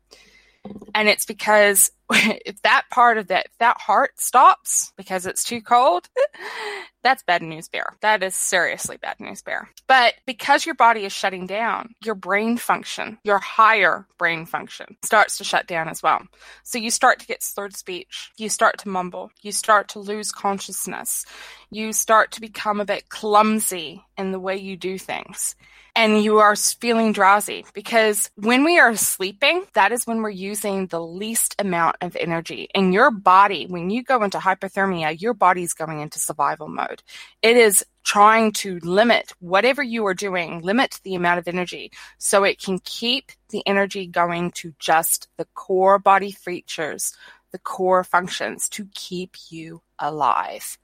And it's because if that part of that, if that heart stops because it's too cold, that's bad news bear. That is seriously bad news bear. But because your body is shutting down, your brain function, your higher brain function starts to shut down as well. So you start to get slurred speech. You start to mumble. You start to lose consciousness. You start to become a bit clumsy in the way you do things and you are feeling drowsy because when we are sleeping, that is when we're using the least amount of energy. And your body, when you go into hypothermia, your body's going into survival mode. It is trying to limit whatever you are doing, limit the amount of energy so it can keep the energy going to just the core body features, the core functions to keep you alive.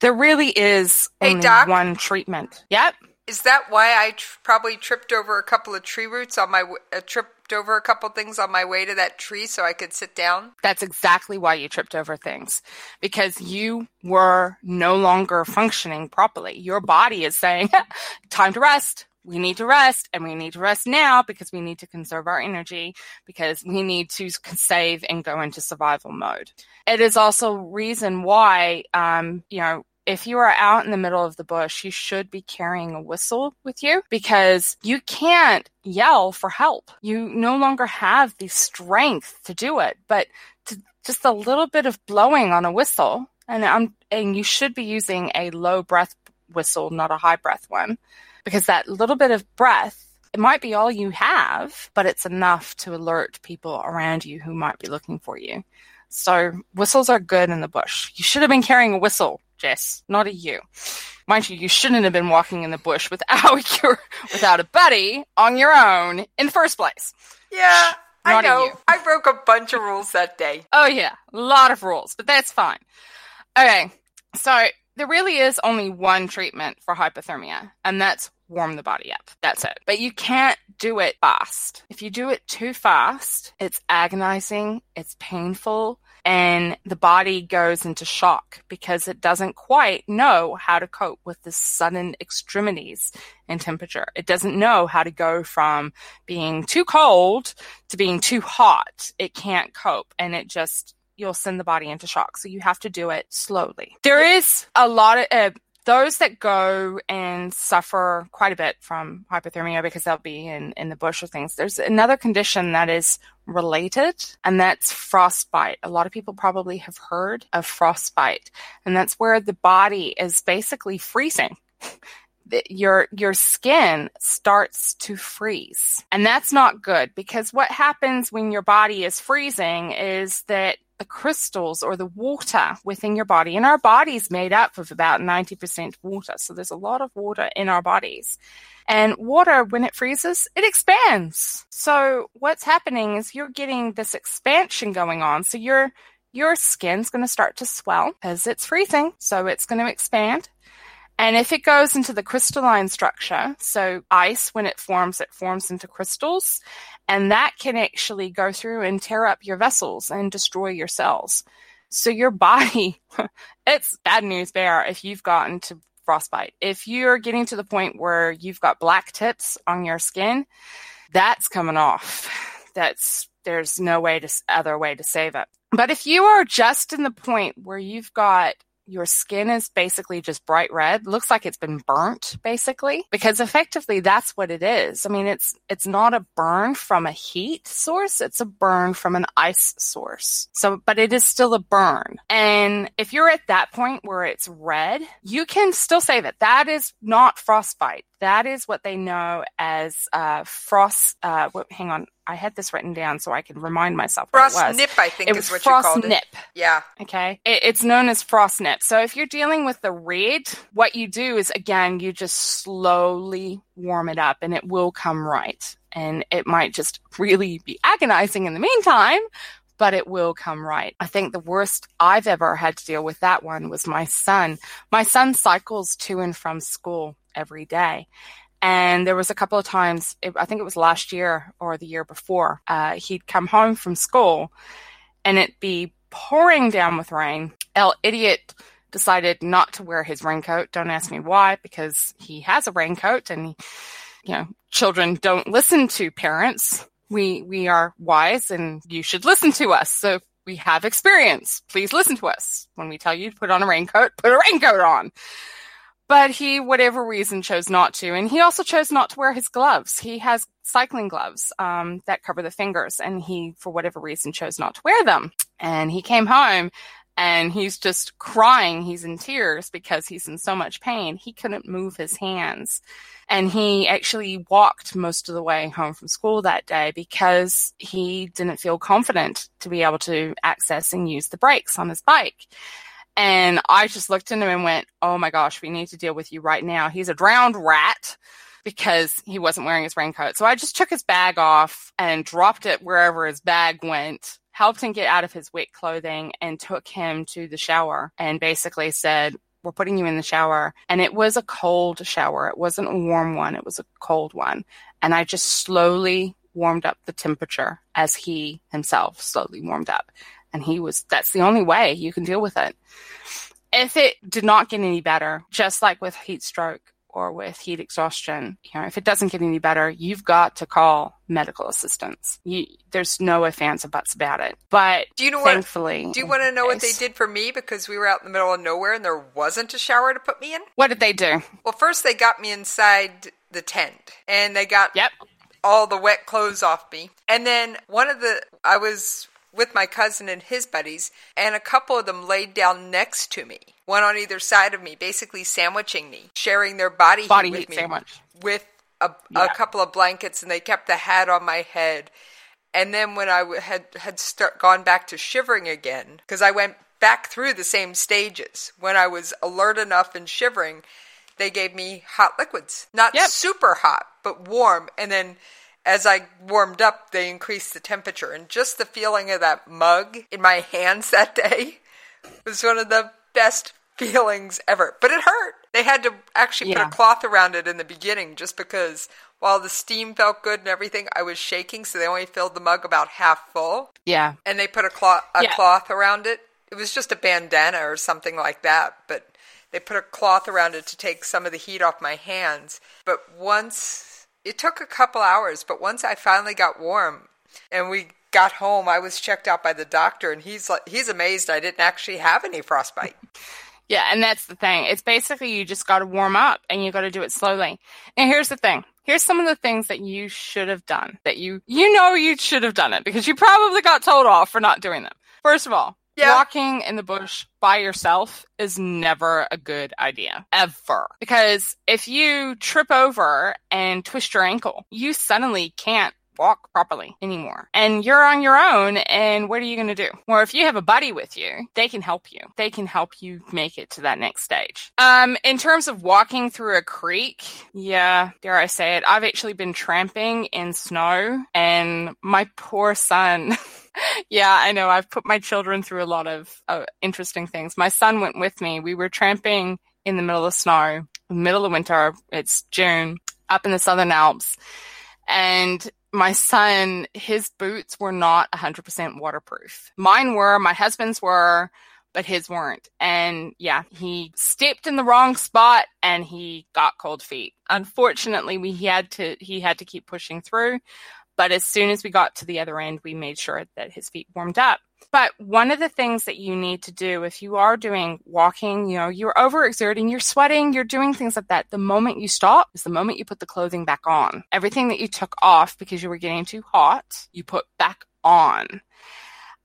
There really is Hey, only Doc? one treatment. Yep. Is that why I tr- probably tripped over a couple of tree roots on my w- uh, tripped over a couple things on my way to that tree so I could sit down? That's exactly why you tripped over things because you were no longer functioning properly. Your body is saying, time to rest. We need to rest and we need to rest now because we need to conserve our energy because we need to save and go into survival mode. It is also reason why, um, you know, if you are out in the middle of the bush, you should be carrying a whistle with you because you can't yell for help. You no longer have the strength to do it, but just a little bit of blowing on a whistle, and I'm, and you should be using a low breath whistle, not a high breath one, because that little bit of breath it might be all you have, but it's enough to alert people around you who might be looking for you. So whistles are good in the bush. You should have been carrying a whistle, Jess, not a you. Mind you, you shouldn't have been walking in the bush without your without a buddy on your own in the first place. Yeah, I Not a know. I broke a bunch of rules that day. Oh yeah, a lot of rules, but that's fine. Okay, so there really is only one treatment for hypothermia, and that's warm the body up. That's it. But you can't do it fast. If you do it too fast, it's agonizing, it's painful, and the body goes into shock because it doesn't quite know how to cope with the sudden extremities in temperature. It doesn't know how to go from being too cold to being too hot. It can't cope, and it just you'll send the body into shock. So you have to do it slowly. There is a lot of uh, those that go and suffer quite a bit from hypothermia because they'll be in, in the bush or things. There's another condition that is related, and that's frostbite. A lot of people probably have heard of frostbite, and that's where the body is basically freezing. Your your skin starts to freeze. And that's not good because what happens when your body is freezing is that the crystals or the water within your body, and our body's made up of about 90% water. So there's a lot of water in our bodies. And water, when it freezes, it expands. So what's happening is you're getting this expansion going on. So your your skin's going to start to swell as it's freezing. So it's going to expand. And if it goes into the crystalline structure, so ice, when it forms, it forms into crystals, and that can actually go through and tear up your vessels and destroy your cells. So your body, it's bad news bear if you've gotten to frostbite. If you're getting to the point where you've got black tips on your skin, that's coming off. That's there's no way to other way to save it. But if you are just in the point where you've got your skin is basically just bright red. Looks like it's been burnt basically because effectively that's what it is. I mean it's it's not a burn from a heat source. It's a burn from an ice source. So but it is still a burn. And if you're at that point where it's red you can still save it. That is not frostbite that is what they know as uh, frost uh, wh- hang on i had this written down so i can remind myself what Frost it was nip, I think, it is what you frost called it. Yeah. Okay. It, it's known as frost nip. So if you're dealing with the red, what you do is again, you just slowly warm it up and it will come right. And it might just really be agonizing in the meantime, but it will come right. I think the worst I've ever had to deal with that one was my son. My son cycles to and from school every day. And there was a couple of times, I think it was last year or the year before, uh, he'd come home from school and it'd be pouring down with rain. El idiot decided not to wear his raincoat. Don't ask me why, because he has a raincoat and, you know, children don't listen to parents. We, we are wise and you should listen to us. So we have experience. Please listen to us. When we tell you to put on a raincoat, put a raincoat on. But he, whatever reason, chose not to. And he also chose not to wear his gloves. He has cycling gloves um, that cover the fingers, and he, for whatever reason, chose not to wear them. And he came home and he's just crying. He's in tears because he's in so much pain. He couldn't move his hands. And he actually walked most of the way home from school that day because he didn't feel confident to be able to access and use the brakes on his bike. And I just looked at him and went, Oh my gosh, we need to deal with you right now. He's a drowned rat because he wasn't wearing his raincoat. So I just took his bag off and dropped it wherever his bag went, helped him get out of his wet clothing and took him to the shower and basically said, we're putting you in the shower. And it was a cold shower. It wasn't a warm one. It was a cold one. And I just slowly warmed up the temperature as he himself slowly warmed up. And he was, that's the only way you can deal with it. If it did not get any better, just like with heat stroke or with heat exhaustion, you know, if it doesn't get any better, you've got to call medical assistance. You, there's no ifs, ands, or buts about it. But Do you know thankfully, what? Do you want to know what they did for me because we were out in the middle of nowhere and there wasn't a shower to put me in? What did they do? Well, first they got me inside the tent and they got yep. all the wet clothes off me. And then one of the I was with my cousin and his buddies, and a couple of them laid down next to me, one on either side of me, basically sandwiching me, sharing their body, Body heat with heat me sandwich. with a, Yeah. a couple of blankets, and they kept the hat on my head. And then when I had had start, gone back to shivering again, because I went back through the same stages. When I was alert enough and shivering, they gave me hot liquids, not Yep. super hot, but warm. And then as I warmed up, they increased the temperature. And just the feeling of that mug in my hands that day was one of the best feelings ever. But it hurt. They had to actually Yeah. put a cloth around it in the beginning just because while the steam felt good and everything, I was shaking, so they only filled the mug about half full. Yeah. And they put a cloth a Yeah. cloth around it. It was just a bandana or something like that, but they put a cloth around it to take some of the heat off my hands. But once it took a couple hours, but once I finally got warm and we got home, I was checked out by the doctor and he's like he's amazed I didn't actually have any frostbite. Yeah, and that's the thing. It's basically you just got to warm up and you got to do it slowly. And here's the thing. Here's some of the things that you should have done that you you know you should have done it because you probably got told off for not doing them. First of all, Yeah. walking in the bush by yourself is never a good idea ever because if you trip over and twist your ankle, you suddenly can't walk properly anymore. And you're on your own and what are you going to do? Or if you have a buddy with you, they can help you. They can help you make it to that next stage. Um in terms of walking through a creek, yeah, dare I say it, I've actually been tramping in snow and my poor son yeah, I know. I've put my children through a lot of uh, interesting things. My son went with me. We were tramping in the middle of snow, middle of winter. It's June up in the Southern Alps. And my son, his boots were not 100% waterproof. Mine were, my husband's were, but his weren't. And yeah, he stepped in the wrong spot and he got cold feet. Unfortunately, we he had to he had to keep pushing through. But as soon as we got to the other end, we made sure that his feet warmed up. But one of the things that you need to do if you are doing walking, you know, you're overexerting, you're sweating, you're doing things like that. The moment you stop is the moment you put the clothing back on. Everything that you took off because you were getting too hot, you put back on.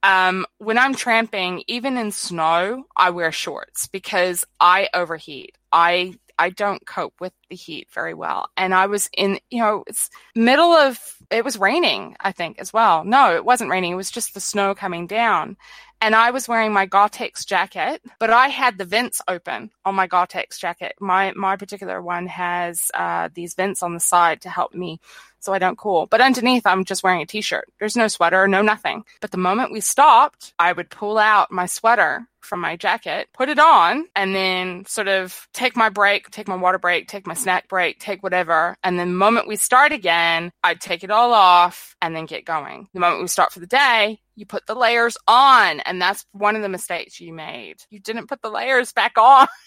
Um, when I'm tramping, even in snow, I wear shorts because I overheat. I I don't cope with the heat very well. And I was in, you know, it's middle of it was raining, I think, as well. No, it wasn't raining. It was just the snow coming down. And I was wearing my Gore-Tex jacket, but I had the vents open on my Gore-Tex jacket. My my particular one has uh, these vents on the side to help me so I don't cool. But underneath, I'm just wearing a t-shirt. There's no sweater, no nothing. But the moment we stopped, I would pull out my sweater from my jacket, put it on, and then sort of take my break, take my water break, take my snack break, take whatever. And then the moment we start again, I'd take it all off and then get going. The moment we start for the day, you put the layers on. And that's one of the mistakes you made. You didn't put the layers back on.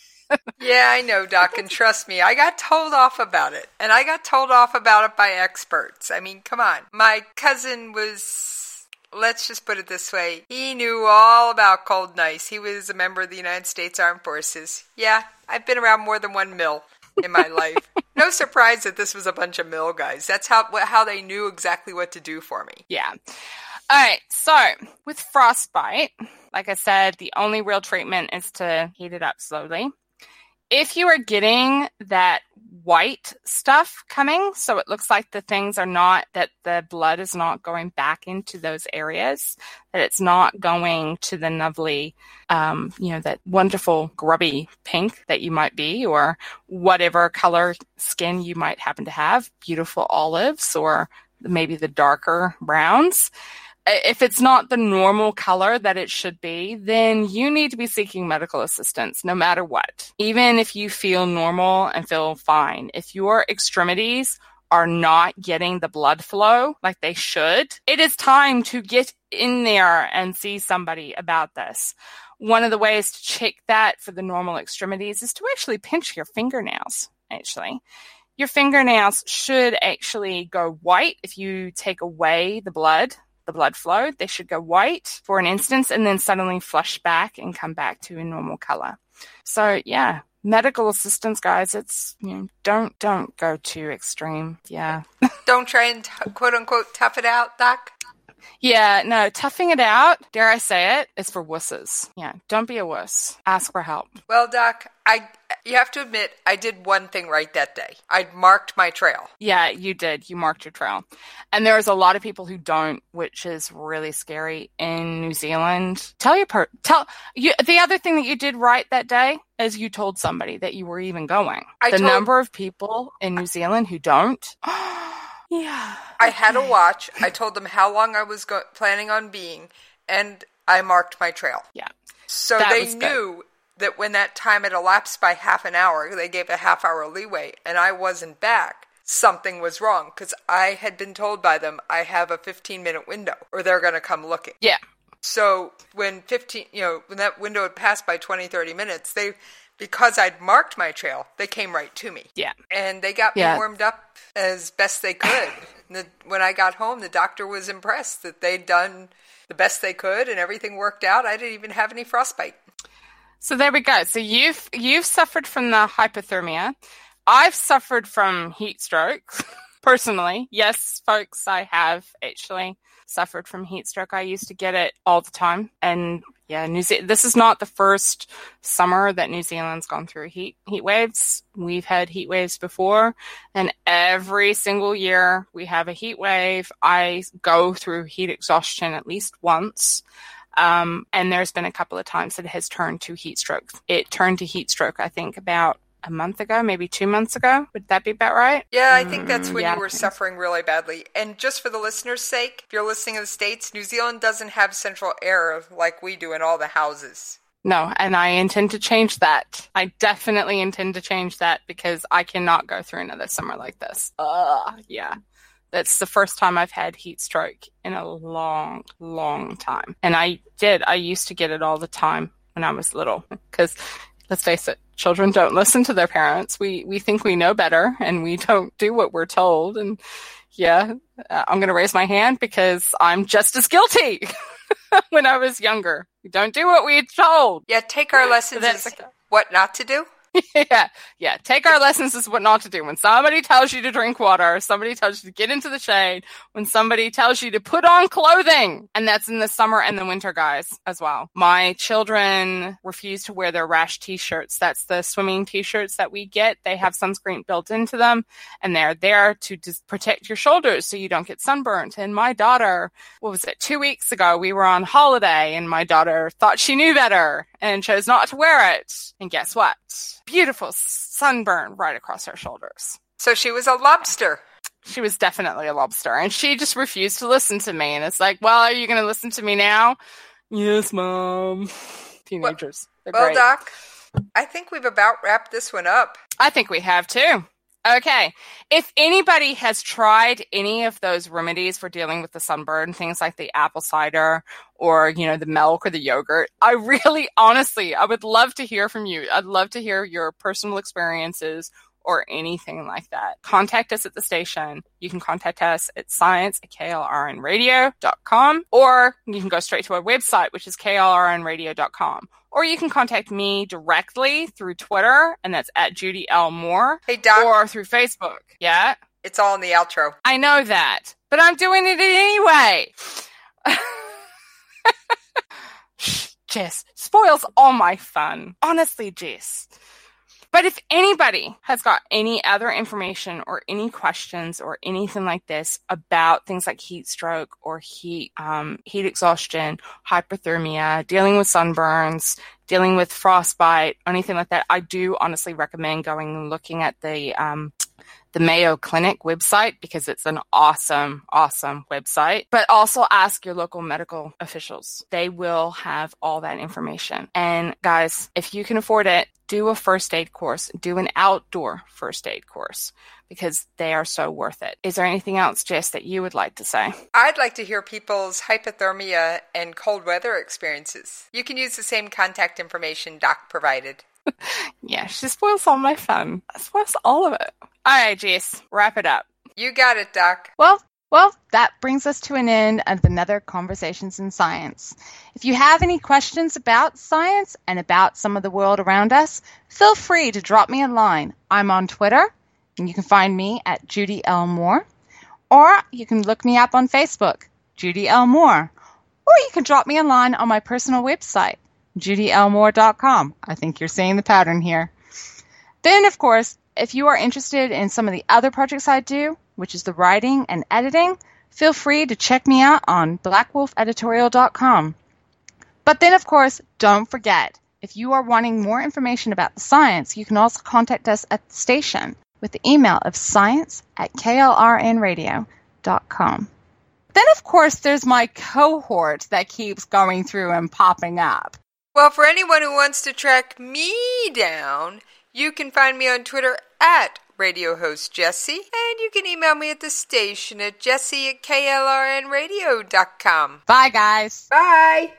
yeah, I know, Doc, and trust me, I got told off about it. And I got told off about it by experts. I mean, come on. My cousin was, let's just put it this way, he knew all about cold and ice. He was a member of the United States Armed Forces. Yeah, I've been around more than one mill in my life. No surprise that this was a bunch of mill guys. That's how how they knew exactly what to do for me. Yeah. All right. So with frostbite, like I said, the only real treatment is to heat it up slowly. If you are getting that white stuff coming, so it looks like the things are not, that the blood is not going back into those areas, that it's not going to the lovely, um, you know, that wonderful grubby pink that you might be, or whatever color skin you might happen to have, beautiful olives, or maybe the darker browns if it's not the normal color that it should be, then you need to be seeking medical assistance no matter what. Even if you feel normal and feel fine, if your extremities are not getting the blood flow like they should, it is time to get in there and see somebody about this. One of the ways to check that for the normal extremities is to actually pinch your fingernails, actually. Your fingernails should actually go white if you take away the blood the blood flow. They should go white for an instance and then suddenly flush back and come back to a normal color. So yeah, medical assistance, guys. It's you know don't don't go too extreme. Yeah. don't try and t- quote unquote tough it out, Doc. Yeah, no, toughing it out, dare I say it, is for wusses. Yeah, don't be a wuss. Ask for help. Well, Doc, I you have to admit I did one thing right that day. I marked my trail. Yeah, you did. You marked your trail. And there's a lot of people who don't, which is really scary in New Zealand. Tell your per tell you the other thing that you did right that day is you told somebody that you were even going. I the told- number of people in New Zealand who don't. yeah. I had a watch. I told them how long I was go- planning on being, and I marked my trail. Yeah. So That they was good. knew that when that time had elapsed by half an hour, they gave a half hour leeway, and I wasn't back. Something was wrong because I had been told by them I have a 15 minute window, or they're going to come looking. Yeah. So when 15, you know, when that window had passed by 20, 30 minutes, they, because I'd marked my trail, they came right to me. Yeah. And they got Yeah. me warmed up as best they could. The, when I got home, the doctor was impressed that they'd done the best they could and everything worked out. I didn't even have any frostbite. So there we go. So you've you've suffered from the hypothermia. I've suffered from heat stroke personally. Yes, folks, I have actually suffered from heat stroke. I used to get it all the time, and yeah, New Ze- This is not the first summer that New Zealand's gone through heat heat waves. We've had heat waves before, and every single year we have a heat wave. I go through heat exhaustion at least once. Um, and there's been a couple of times that it has turned to heat stroke. It turned to heat stroke, I think, about a month ago, maybe two months ago. Would that be about right? Yeah, I think that's Mm, when yeah, you were suffering really badly. And just for the listeners' sake, if you're listening in the States, New Zealand doesn't have central air like we do in all the houses. No, and I intend to change that. I definitely intend to change that because I cannot go through another summer like this. Ugh, yeah. That's the first time I've had heat stroke in a long, long time. And I did. I used to get it all the time when I was little. Because let's face it, children don't listen to their parents. We we think we know better, and we don't do what we're told. And yeah, uh, I'm going to raise my hand because I'm just as guilty. when I was younger, we don't do what we're told. Yeah, take our lessons as what not to do. yeah, yeah. Take our lessons as what not to do. When somebody tells you to drink water, somebody tells you to get into the shade, when somebody tells you to put on clothing, and that's in the summer and the winter, guys, as well. My children refuse to wear their rash t-shirts. That's the swimming t-shirts that we get. They have sunscreen built into them, and they're there to protect your shoulders so you don't get sunburnt. And my daughter, what was it? Two weeks ago, we were on holiday, and my daughter thought she knew better and chose not to wear it. And guess what? Beautiful sunburn right across her shoulders. So she was a lobster. She was definitely a lobster, and she just refused to listen to me. And it's like, well, are you going to listen to me now? Yes, mom. Teenagers. Well, great. Doc, I think we've about wrapped this one up. I think we have too. Okay. If anybody has tried any of those remedies for dealing with the sunburn, things like the apple cider or, you know, the milk or the yogurt, I really, honestly, I would love to hear from you. I'd love to hear your personal experiences or anything like that. Contact us at the station. You can contact us at science at klrnradio.com or you can go straight to our website, which is klrnradio.com. Or you can contact me directly through Twitter, and that's at Judy L. Moore. Hey, Doc. Or through Facebook. Yeah? It's all in the outro. I know that, but I'm doing it anyway. Jess spoils all my fun. Honestly, Jess. But if anybody has got any other information or any questions or anything like this about things like heat stroke or heat um, heat exhaustion, hypothermia, dealing with sunburns, dealing with frostbite, anything like that, I do honestly recommend going and looking at the um, the Mayo Clinic website because it's an awesome, awesome website. But also ask your local medical officials. They will have all that information. And guys, if you can afford it, do a first aid course, do an outdoor first aid course because they are so worth it. Is there anything else, Jess, that you would like to say? I'd like to hear people's hypothermia and cold weather experiences. You can use the same contact information Doc provided. Yeah, she spoils all my fun. Spoils all of it. All right, Jess, wrap it up. You got it, Doc. Well, well, that brings us to an end of another Conversations in Science. If you have any questions about science and about some of the world around us, feel free to drop me a line. I'm on Twitter, and you can find me at Judy L. Moore, or you can look me up on Facebook, Judy L. Moore. Or you can drop me a line on my personal website, judylmoore.com. I think you're seeing the pattern here. Then, of course, if you are interested in some of the other projects I do, which is the writing and editing, feel free to check me out on blackwolfeditorial.com. But then, of course, don't forget, if you are wanting more information about the science, you can also contact us at the station with the email of science at klrnradio.com. Then, of course, there's my cohort that keeps going through and popping up. Well, for anyone who wants to track me down, you can find me on Twitter at radio host Jesse, and you can email me at the station at jesse at klrnradio.com. Bye, guys. Bye.